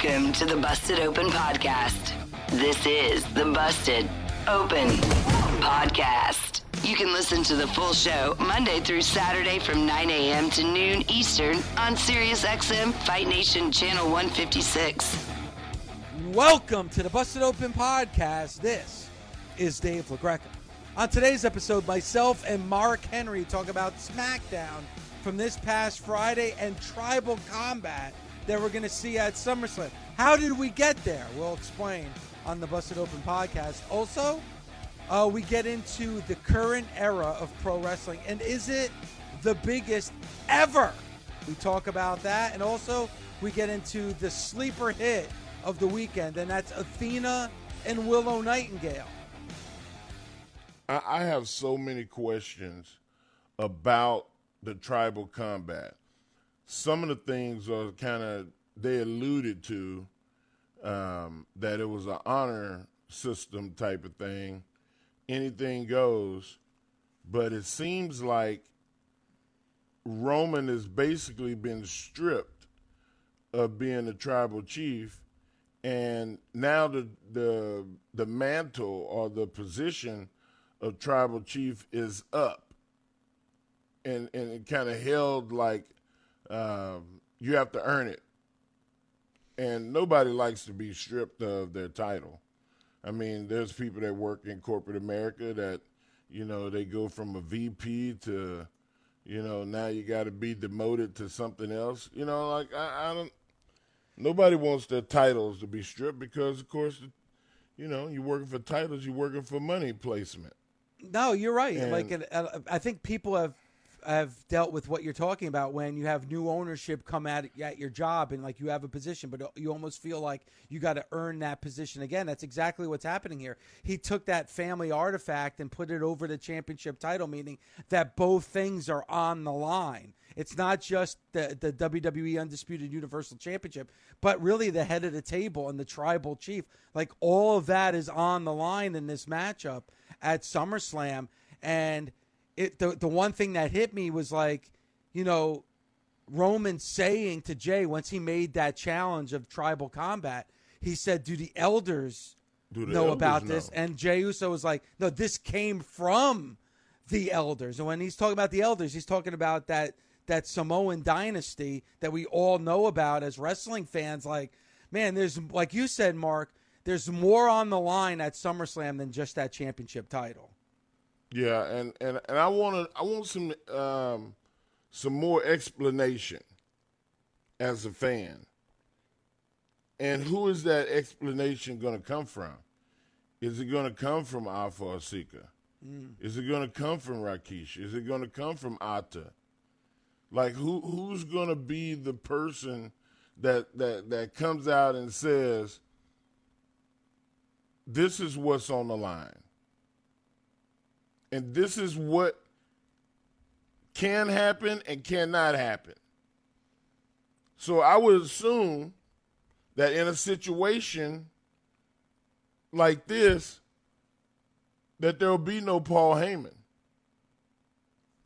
Welcome to the Busted Open Podcast. This is the Busted Open Podcast. You can listen to the full show Monday through Saturday from 9 a.m. to noon Eastern on SiriusXM Fight Nation Channel 156. Welcome to the Busted Open Podcast. This is Dave LaGreca. On today's episode, myself and Mark Henry talk about SmackDown from this past Friday and tribal combat that we're going to see at SummerSlam. How did we get there? We'll explain on the Busted Open podcast. Also, uh, we get into the current era of pro wrestling and is it the biggest ever? We talk about that. And also, we get into the sleeper hit of the weekend, and that's Athena and Willow Nightingale. I I have so many questions about the tribal combat. Some of the things are kind of they alluded to um, that it was an honor system type of thing, anything goes. But it seems like Roman has basically been stripped of being a tribal chief, and now the the the mantle or the position of tribal chief is up, and and it kind of held like um, you have to earn it, and nobody likes to be stripped of their title. I mean, there's people that work in corporate America that, you know, they go from a VP to, you know, now you got to be demoted to something else. You know, like I, I don't. Nobody wants their titles to be stripped because, of course, you know, you're working for titles, you're working for money placement. No, you're right. And- like, I think people have have dealt with what you're talking about when you have new ownership come at at your job and like you have a position, but you almost feel like you got to earn that position again. That's exactly what's happening here. He took that family artifact and put it over the championship title, meaning that both things are on the line. It's not just the the WWE Undisputed Universal Championship, but really the head of the table and the tribal chief. Like all of that is on the line in this matchup at SummerSlam. And it the the one thing that hit me was like, you know, Roman saying to Jey once he made that challenge of tribal combat, he said, "Do the elders Do the know elders about know? this?" And Jey Uso was like, "No, this came from the elders." And when he's talking about the elders, he's talking about that that Samoan dynasty that we all know about as wrestling fans. Like, man, there's like you said, Mark. There's more on the line at SummerSlam than just that championship title. Yeah, and and and I want to I want some um some more explanation as a fan. And who is that explanation going to come from? Is it going to come from Afa or Sika? Is it going to come from Rikishi? Is it going to come from Atta? Like who who's going to be the person that that that comes out and says this is what's on the line? And this is what can happen and cannot happen. So I would assume that in a situation like this, that there will be no Paul Heyman.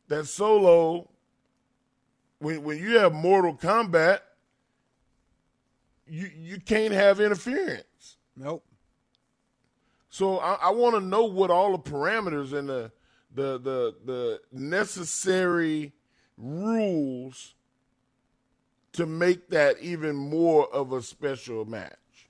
That solo, when when you have Mortal Kombat, you you can't have interference. Nope. So I, I want to know what all the parameters and the the the the necessary rules to make that even more of a special match.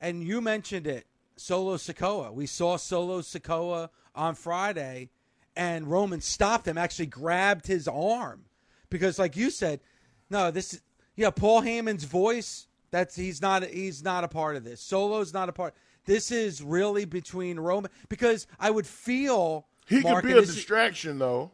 And you mentioned it, Solo Sikoa. We saw Solo Sikoa on Friday, and Roman stopped him, actually grabbed his arm. Because like you said, no, this is yeah, Paul Heyman's voice, that's he's not he's not a part of this. Solo's not a part. This is really between Roman because I would feel He Mark, could be a this is- distraction though.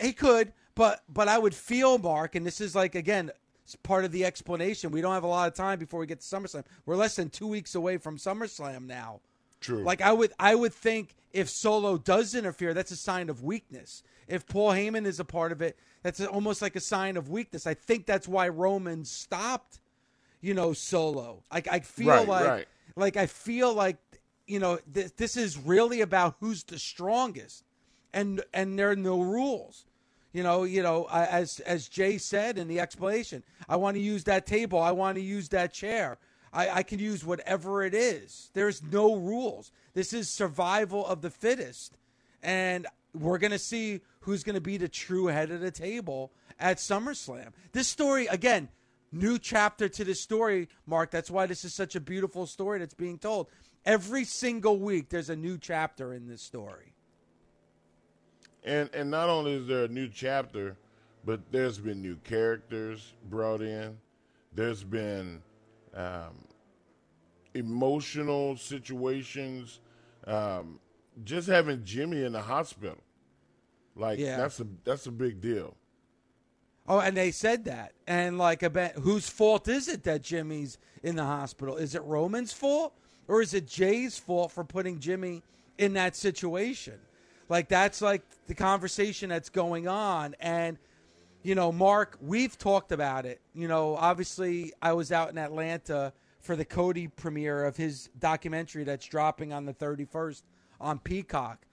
he could, but but I would feel Mark, and this is like again It's part of the explanation. We don't have a lot of time before we get to SummerSlam. We're less than two weeks away from SummerSlam now. True. Like I would, I would think if Solo does interfere, that's a sign of weakness. If Paul Heyman is a part of it, that's almost like a sign of weakness. I think that's why Roman stopped, you know, Solo. Like I feel Right, like, right. Like I feel like, you know, th- this is really about who's the strongest, and and there are no rules. You know, you know, as as Jey said in the explanation, I want to use that table. I want to use that chair. I, I can use whatever it is. There's no rules. This is survival of the fittest, and we're gonna see who's gonna be the true head of the table at SummerSlam. This story again, new chapter to this story, Mark. That's why this is such a beautiful story that's being told. Every single week, there's a new chapter in this story. And and not only is there a new chapter, but there's been new characters brought in. There's been um, emotional situations. Um, just having Jimmy in the hospital, like Yeah. that's a that's a big deal. Oh, and they said that. And like, about whose fault is it that Jimmy's in the hospital? Is it Roman's fault or is it Jey's fault for putting Jimmy in that situation? Like, that's like the conversation that's going on. And, you know, Mark, we've talked about it. You know, obviously, I was out in Atlanta for the Cody premiere of his documentary that's dropping on the 31st on Peacock.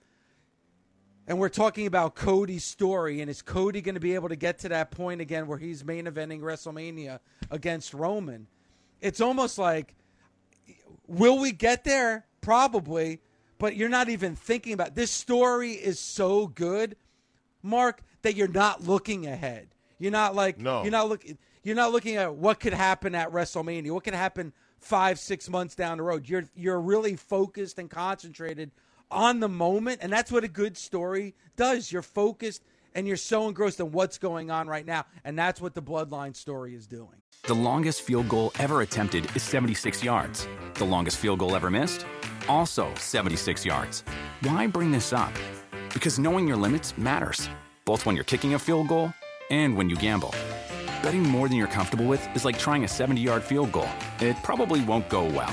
And we're talking about Cody's story, and is Cody going to be able to get to that point again where he's main eventing WrestleMania against Roman? It's almost like, will we get there? Probably, but you're not even thinking about this story is so good, Mark, that you're not looking ahead. You're not like No. you're not looking you're not looking at what could happen at WrestleMania, what could happen five, six months down the road. You're you're really focused and concentrated on the moment, and that's what a good story does. You're focused and you're so engrossed in what's going on right now, and that's what the Bloodline story is doing. The longest field goal ever attempted is 76 yards. The longest field goal ever missed? Also 76 yards. Why bring this up? Because knowing your limits matters, both when you're kicking a field goal and when you gamble. Betting more than you're comfortable with is like trying a 70 yard field goal. It probably won't go well.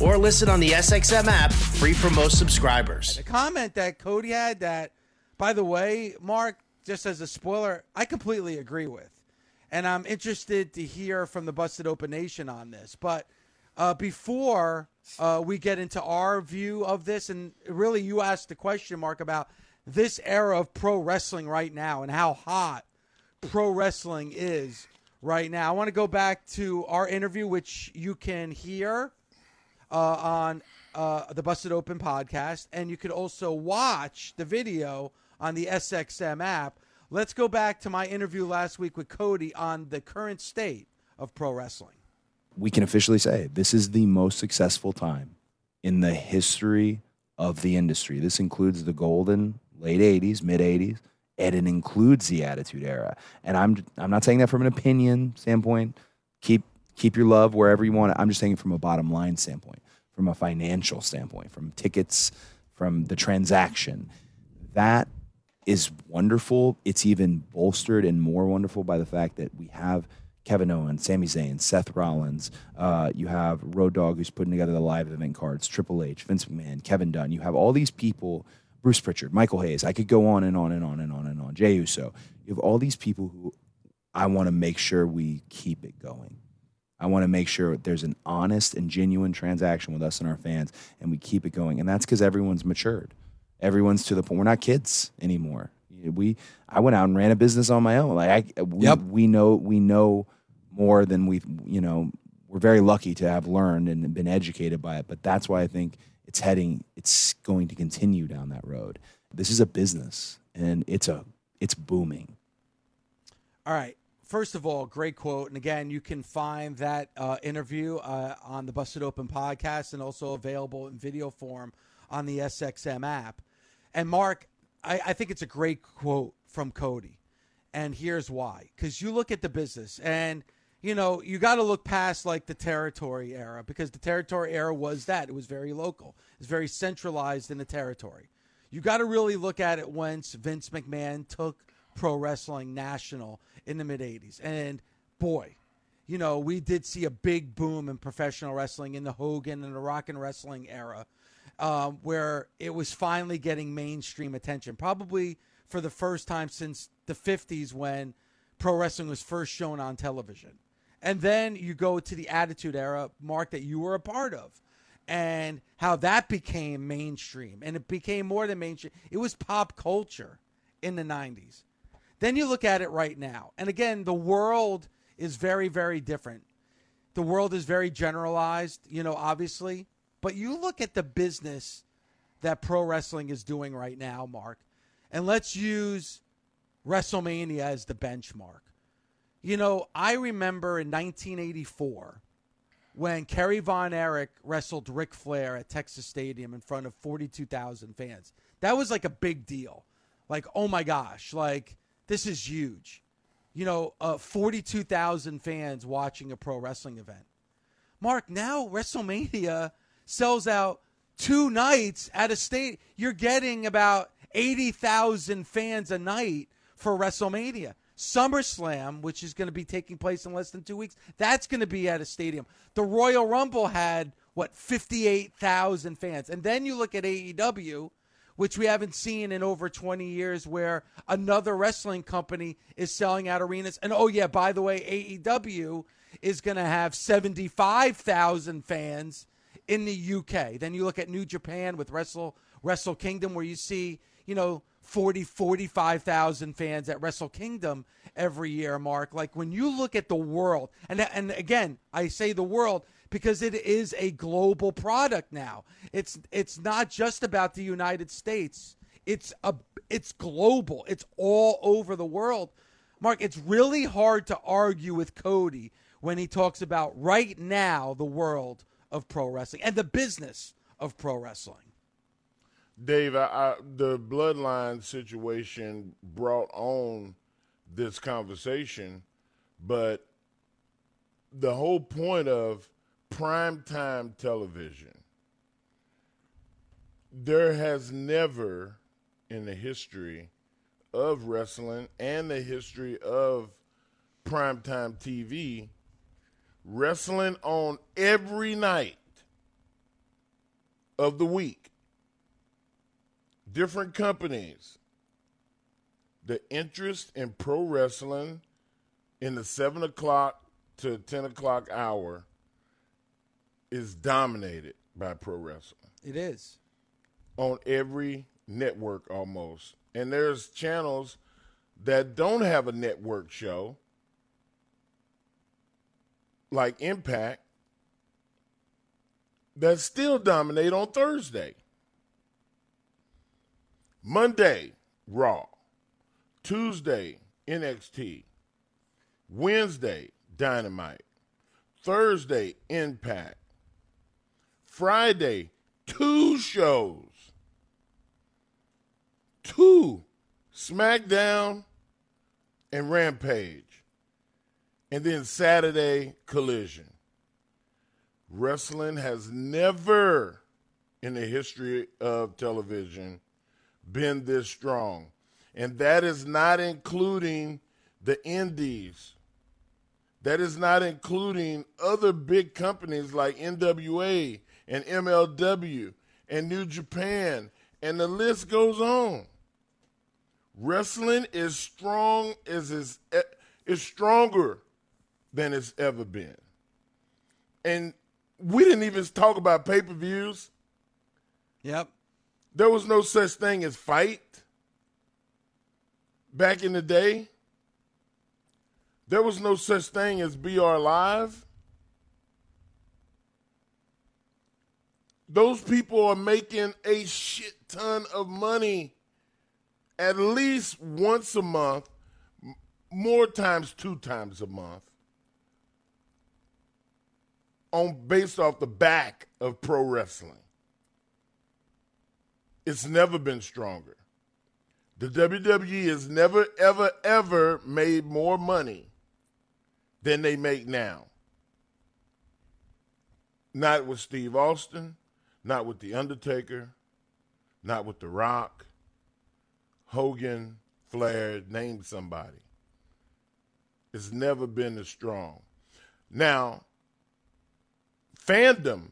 or listen on the SXM app, free for most subscribers. The comment that Cody had that, by the way, Mark, just as a spoiler, I completely agree with. And I'm interested to hear from the Busted Open Nation on this. But uh, before uh, we get into our view of this, and really you asked the question, Mark, about this era of pro wrestling right now and how hot pro wrestling is right now. I want to go back to our interview, which you can hear uh, on uh, the Busted Open podcast, and you could also watch the video on the SXM app. Let's go back to my interview last week with Cody on the current state of pro wrestling. We can officially say this is the most successful time in the history of the industry. This includes the golden late 80s, mid 80s, and it includes the Attitude Era. And I'm I'm not saying that from an opinion standpoint. Keep keep your love wherever you want it. I'm just saying from a bottom line standpoint, from a financial standpoint, from tickets, from the transaction. That is wonderful. It's even bolstered and more wonderful by the fact that we have Kevin Owens, Sami Zayn, Seth Rollins. Uh, you have Road Dogg, who's putting together the live event cards, Triple H, Vince McMahon, Kevin Dunn. You have all these people, Bruce Pritchard, Michael Hayes. I could go on and on and on and on and on. Jey Uso. You have all these people who I want to make sure we keep it going. I want to make sure there's an honest and genuine transaction with us and our fans, and we keep it going. And that's because everyone's matured. Everyone's to the point. We're not kids anymore. We, I went out and ran a business on my own. Like I, we, Yep. we know, we know more than we, you know, we're very lucky to have learned and been educated by it. But that's why I think it's heading, it's going to continue down that road. This is a business, and it's a, it's booming. All right. First of all, great quote. And again, you can find that uh, interview uh, on the Busted Open podcast and also available in video form on the SXM app. And Mark, I, I think it's a great quote from Cody. And here's why. Because you look at the business and, you know, you got to look past like the territory era because the territory era was that. It was very local, it's very centralized in the territory. You got to really look at it once Vince McMahon took pro wrestling national in the mid 80s. And boy, you know, we did see a big boom in professional wrestling in the Hogan and the Rock and Wrestling era, um, where it was finally getting mainstream attention. Probably for the first time since the 50s when pro wrestling was first shown on television. And then you go to the Attitude Era, Mark, that you were a part of, and how that became mainstream. And it became more than mainstream, it was pop culture in the 90s. Then you look at it right now. And again, the world is very, very different. The world is very generalized, you know, obviously. But you look at the business that pro wrestling is doing right now, Mark, and let's use WrestleMania as the benchmark. You know, I remember in 1984 when Kerry Von Erich wrestled Ric Flair at Texas Stadium in front of 42,000 fans. That was like a big deal. Like, oh my gosh, like this is huge. You know, uh, 42,000 fans watching a pro wrestling event. Mark, now WrestleMania sells out two nights at a state. You're getting about 80,000 fans a night for WrestleMania. SummerSlam, which is going to be taking place in less than two weeks, that's going to be at a stadium. The Royal Rumble had, what, 58,000 fans. And then you look at AEW, which we haven't seen in over 20 years, where another wrestling company is selling out arenas. And oh, yeah, by the way, AEW is going to have 75,000 fans in the UK. Then you look at New Japan with Wrestle Wrestle Kingdom, where you see, you know, 40, 45,000 fans at Wrestle Kingdom every year, Mark. Like when you look at the world, and, and again, I say the world because it is a global product now. It's, it's not just about the United States. It's a, it's global. It's all over the world. Mark, it's really hard to argue with Cody when he talks about right now the world of pro wrestling and the business of pro wrestling. Dave, I, I, the bloodline situation brought on this conversation, but the whole point of primetime television, there has never in the history of wrestling and the history of primetime TV, wrestling on every night of the week different companies, the interest in pro wrestling in the seven o'clock to ten o'clock hour is dominated by pro wrestling. It is on every network almost, and there's channels that don't have a network show like Impact that still dominate on Thursday. Monday, Raw. Tuesday, NXT. Wednesday, Dynamite. Thursday, Impact. Friday, two shows. Two. SmackDown and Rampage. And then Saturday, Collision. Wrestling has never, in the history of television, been this strong. And that is not including the indies. That is not including other big companies like NWA and MLW and New Japan, and the list goes on. Wrestling is strong as is is stronger than it's ever been. And we didn't even talk about pay-per-views. Yep. There was no such thing as FITE back in the day. There was no such thing as BR Live. Those people are making a shit ton of money at least once a month, more times two times a month, on based off the back of pro wrestling. It's never been stronger. The WWE has never, ever, ever made more money than they make now. Not with Steve Austin, not with The Undertaker, not with The Rock, Hogan, Flair, name somebody. It's never been as strong. Now, fandom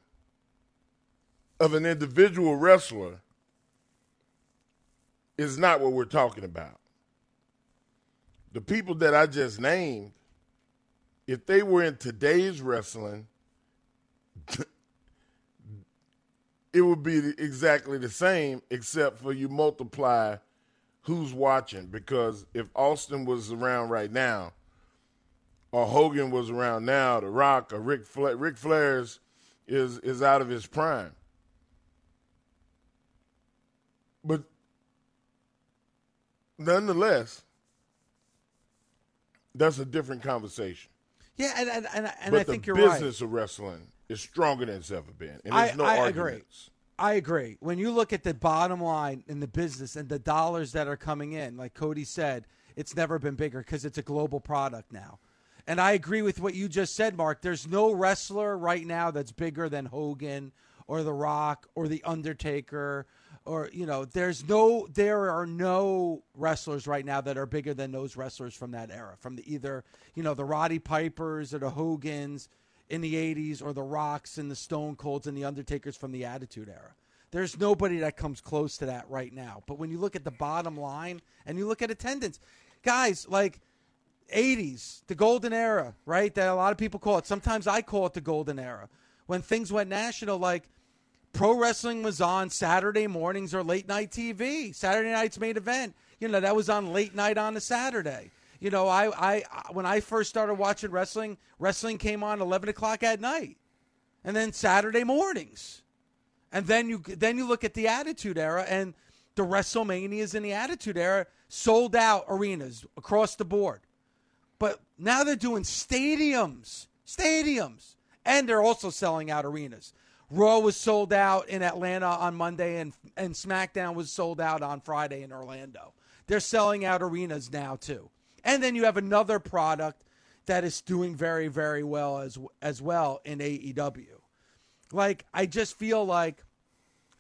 of an individual wrestler is not what we're talking about. The people that I just named, if they were in today's wrestling, it would be exactly the same, except for you multiply who's watching. Because if Austin was around right now, or Hogan was around now, The Rock or Ric Flair, Ric Flair's is is out of his prime. But nonetheless, that's a different conversation. Yeah, and and, and, and I think you're right. The business of wrestling is stronger than it's ever been, and I, there's no I agree. arguments. I agree. When you look at the bottom line in the business and the dollars that are coming in, like Cody said, it's never been bigger because it's a global product now. And I agree with what you just said, Mark. There's no wrestler right now that's bigger than Hogan or The Rock or The Undertaker or you know, there's no there are no wrestlers right now that are bigger than those wrestlers from that era, from the either, you know, the Roddy Pipers or the Hogans in the 80s or the Rocks and the Stone Colds and the Undertakers from the Attitude Era. There's nobody that comes close to that right now. But when you look at the bottom line and you look at attendance, guys, like 80s, the golden era, right? That a lot of people call it. Sometimes I call it the golden era. When things went national, like pro wrestling was on Saturday mornings or late night TV. Saturday night's main event, you know, that was on late night on a Saturday. You know, I, I when I first started watching wrestling, wrestling came on 11 o'clock at night, and then Saturday mornings, and then you then you look at the Attitude Era and the WrestleManias in the Attitude Era sold out arenas across the board. But now they're doing stadiums, stadiums, and they're also selling out arenas. Raw was sold out in Atlanta on Monday, and and SmackDown was sold out on Friday in Orlando. They're selling out arenas now too, and then you have another product that is doing very very well as as well in AEW. Like I just feel like,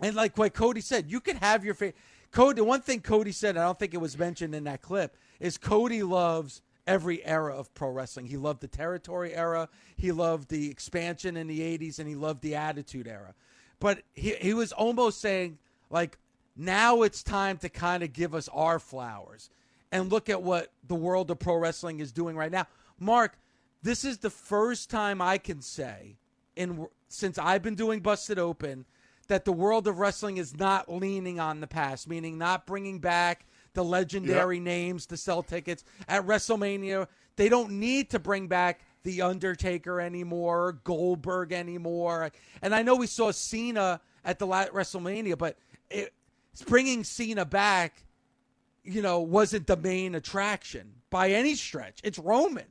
and like what Cody said, you could have your favorite. Cody, one thing Cody said, I don't think it was mentioned in that clip, is Cody loves every era of pro wrestling. He loved the territory era, he loved the expansion in the 80s, and he loved the attitude era. But he, he was almost saying, like, now it's time to kind of give us our flowers and look at what the world of pro wrestling is doing right now. Mark, this is the first time I can say in since I've been doing Busted Open that the world of wrestling is not leaning on the past, meaning not bringing back the legendary yep. names to sell tickets at WrestleMania. They don't need to bring back the Undertaker anymore, Goldberg anymore. And I know we saw Cena at the last WrestleMania, but it, bringing Cena back, you know, wasn't the main attraction by any stretch. It's Roman.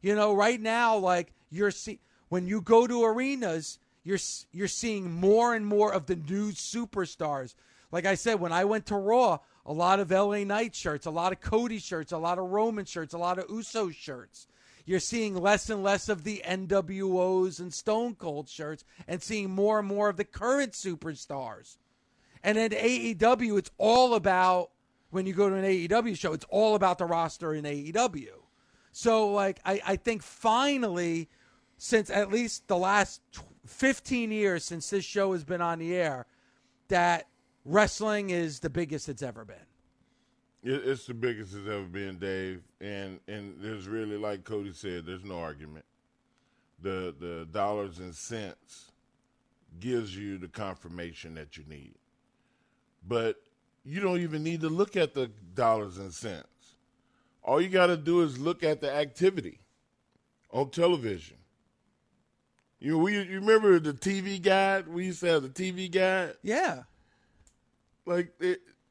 You know, right now, like you're see when you go to arenas, you're you're seeing more and more of the new superstars. Like I said, when I went to Raw, a lot of LA Knight shirts, a lot of Cody shirts, a lot of Roman shirts, a lot of Uso shirts. You're seeing less and less of the NWOs and Stone Cold shirts and seeing more and more of the current superstars. And at AEW, it's all about when you go to an AEW show, it's all about the roster in AEW. So, like, I, I think finally, since at least the last 15 years since this show has been on the air, that wrestling is the biggest it's ever been. It's the biggest it's ever been, Dave, and and there's really, like Cody said, there's no argument. The the dollars and cents gives you the confirmation that you need, but you don't even need to look at the dollars and cents. All you got to do is look at the activity on television. You know, we you remember the TV guide? We used to have the TV guide. Yeah. Like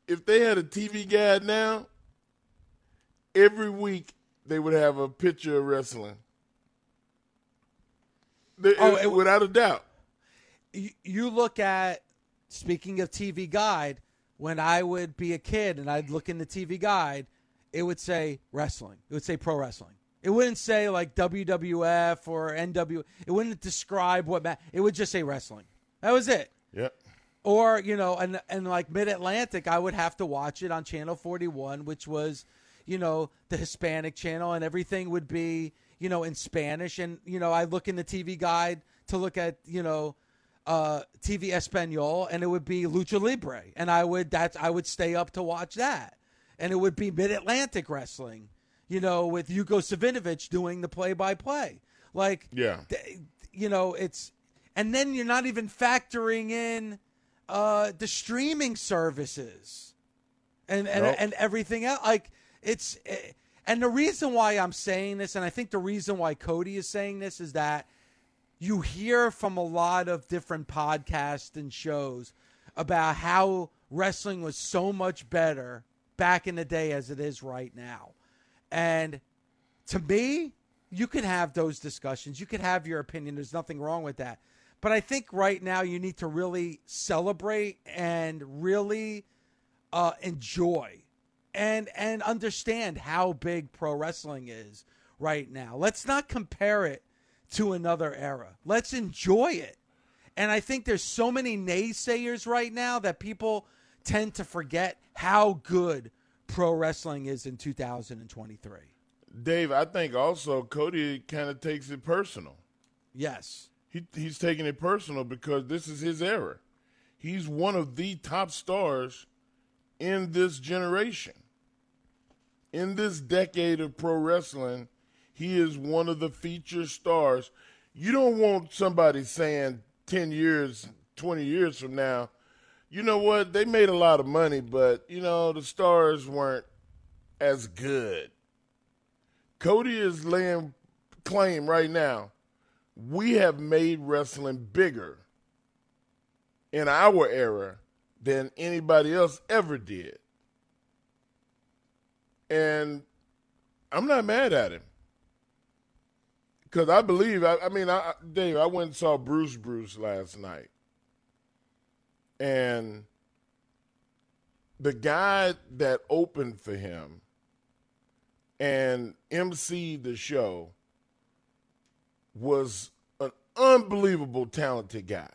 if they had a TV guide now, every week they would have a picture of wrestling. They, oh, it, without a doubt. You look at speaking of TV guide, when I would be a kid and I'd look in the TV guide, it would say wrestling. It would say pro wrestling. It wouldn't say like WWF or NW. It wouldn't describe what. Ma- it would just say wrestling. That was it. Yep. Or you know, and and like Mid Atlantic, I would have to watch it on Channel Forty One, which was, you know, the Hispanic channel, and everything would be you know in Spanish. And you know, I look in the TV guide to look at you know uh, TV Espanol, and it would be Lucha Libre, and I would that's I would stay up to watch that, and it would be Mid Atlantic Wrestling, you know, with Hugo Savinovich doing the play by play, like yeah, you know, it's and then you're not even factoring in uh, the streaming services and and, nope. and everything else. Like it's eh, and the reason why I'm saying this, and I think the reason why Cody is saying this is that you hear from a lot of different podcasts and shows about how wrestling was so much better back in the day as it is right now. And to me, you can have those discussions. You can have your opinion. There's nothing wrong with that. But I think right now you need to really celebrate and really uh, enjoy and and understand how big pro wrestling is right now. Let's not compare it to another era. Let's enjoy it. And I think there's so many naysayers right now that people tend to forget how good pro wrestling is in 2023. Dave, I think also Cody kind of takes it personal. Yes he, he's taking it personal because this is his era. He's one of the top stars in this generation. In this decade of pro wrestling, he is one of the feature stars. You don't want somebody saying 10 years, 20 years from now, you know what? They made a lot of money, but, you know, the stars weren't as good. Cody is laying claim right now we have made wrestling bigger in our era than anybody else ever did. And I'm not mad at him. Because I believe, I, I mean, I, Dave, I went and saw Bruce Bruce last night. And the guy that opened for him and emceed the show was an unbelievable talented guy.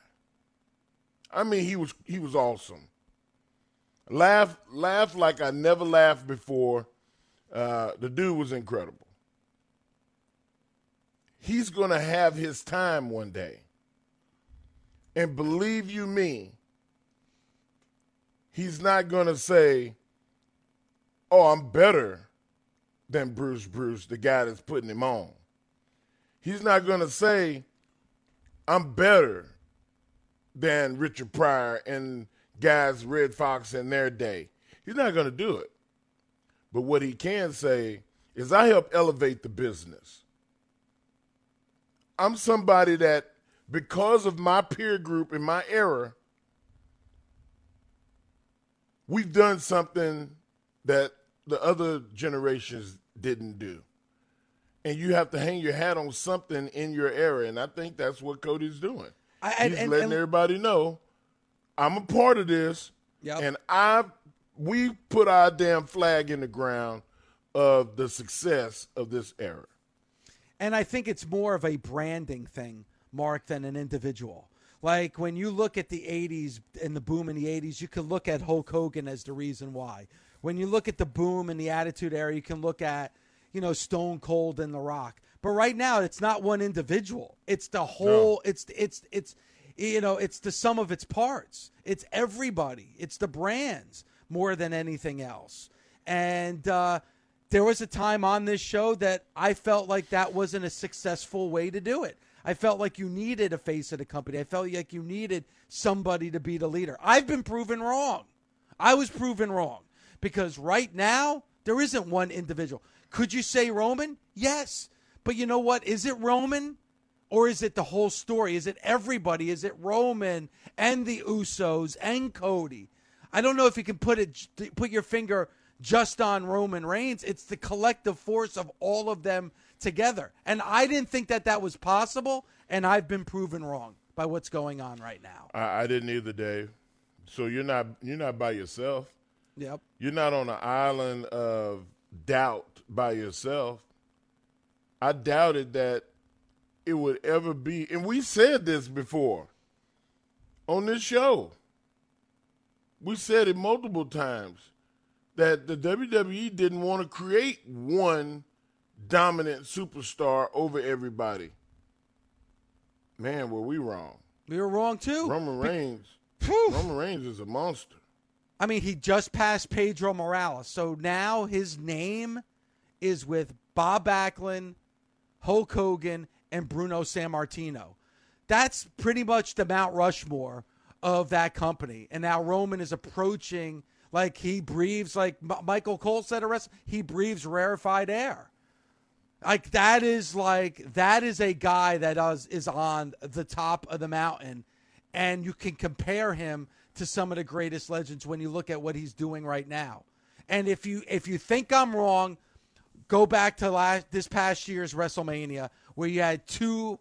I mean, he was he was awesome. Laugh laugh like I never laughed before. Uh, the dude was incredible. He's going to have his time one day. And believe you me, he's not going to say, "Oh, I'm better than Bruce Bruce, the guy that's putting him on." He's not going to say, "I'm better than Richard Pryor and guys Redd Foxx in their day." He's not going to do it. But what he can say is, "I help elevate the business." I'm somebody that, because of my peer group in my era, we've done something that the other generations didn't do. And you have to hang your hat on something in your era. And I think that's what Cody's doing. I- and- He's and- letting and- everybody know I'm a part of this. Yep. And I we put our damn flag in the ground of the success of this era. And I think it's more of a branding thing, Mark, than an individual. Like when you look at the 80s and the boom in the 80s, you can look at Hulk Hogan as the reason why. When you look at the boom in the Attitude Era, you can look at, you know, Stone Cold and The Rock. But right now, it's not one individual. It's the whole. It's it's it's you know it's the sum of its parts. It's everybody. It's the brands more than anything else. And uh, there was a time on this show that I felt like that wasn't a successful way to do it. I felt like you needed a face of the company. I felt like you needed somebody to be the leader. I've been proven wrong. I was proven wrong because right now there isn't one individual. Could you say Roman? Yes. But you know what? Is it Roman or is it the whole story? Is it everybody? Is it Roman and the Usos and Cody? I don't know if you can put it put your finger just on Roman Reigns. It's the collective force of all of them together. And I didn't think that that was possible, and I've been proven wrong by what's going on right now. I, I didn't either, Dave. So you're not you're not by yourself. Yep. You're not on an island of doubt by yourself. I doubted that it would ever be, and we said this before on this show. We said it multiple times that the WWE didn't want to create one dominant superstar over everybody. Man, were we wrong? We were wrong too. Roman Reigns. Roman Reigns is a monster. I mean, he just passed Pedro Morales. So now his name is with Bob Backlund, Hulk Hogan, and Bruno Sammartino. That's pretty much the Mount Rushmore of that company. And now Roman is approaching, like he breathes, like M- Michael Cole said at rest, he breathes rarefied air. Like that is like that is a guy that is, is on the top of the mountain, and you can compare him to some of the greatest legends when you look at what he's doing right now. And if you if you think I'm wrong, go back to last this past year's WrestleMania where you had two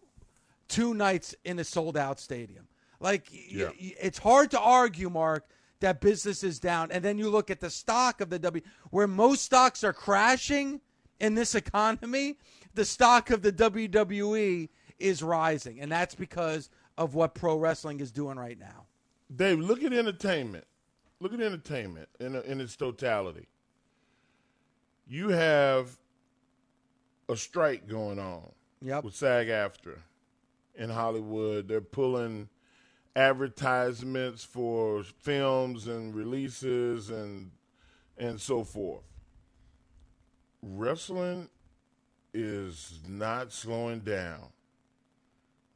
two nights in a sold out stadium. Like y- y- it's hard to argue, Mark, that business is down. And then you look at the stock of the W, where most stocks are crashing in this economy. The stock of the WWE is rising, and that's because of what pro wrestling is doing right now. Dave, look at entertainment. Look at entertainment in, in its totality. You have a strike going on Yep. with SAG-AFTRA in Hollywood. They're pulling advertisements for films and releases and and so forth. Wrestling is not slowing down.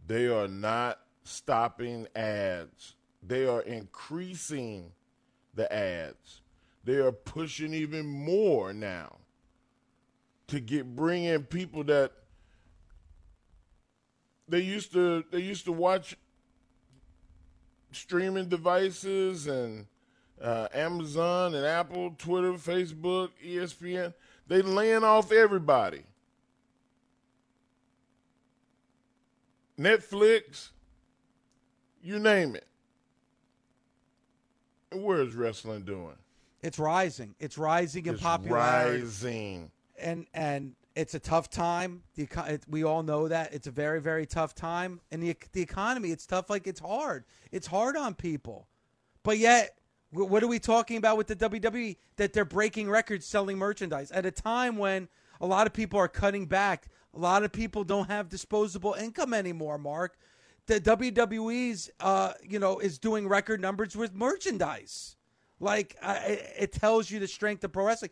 They are not stopping ads. They are increasing the ads. They are pushing even more now to get bring in people that they used to they used to watch streaming devices and uh, Amazon and Apple, Twitter, Facebook, ESPN. They laying off everybody. Netflix, you name it. And where is wrestling doing? It's rising. It's rising in It's popularity. rising. and and it's a tough time. The it, we all know that it's a very very tough time, and the the economy it's tough. Like it's hard. It's hard on people, but yet wh- what are we talking about with the WWE that they're breaking records selling merchandise at a time when a lot of people are cutting back. A lot of people don't have disposable income anymore. Mark, the WWE's uh you know is doing record numbers with merchandise. Like it tells you the strength of pro wrestling.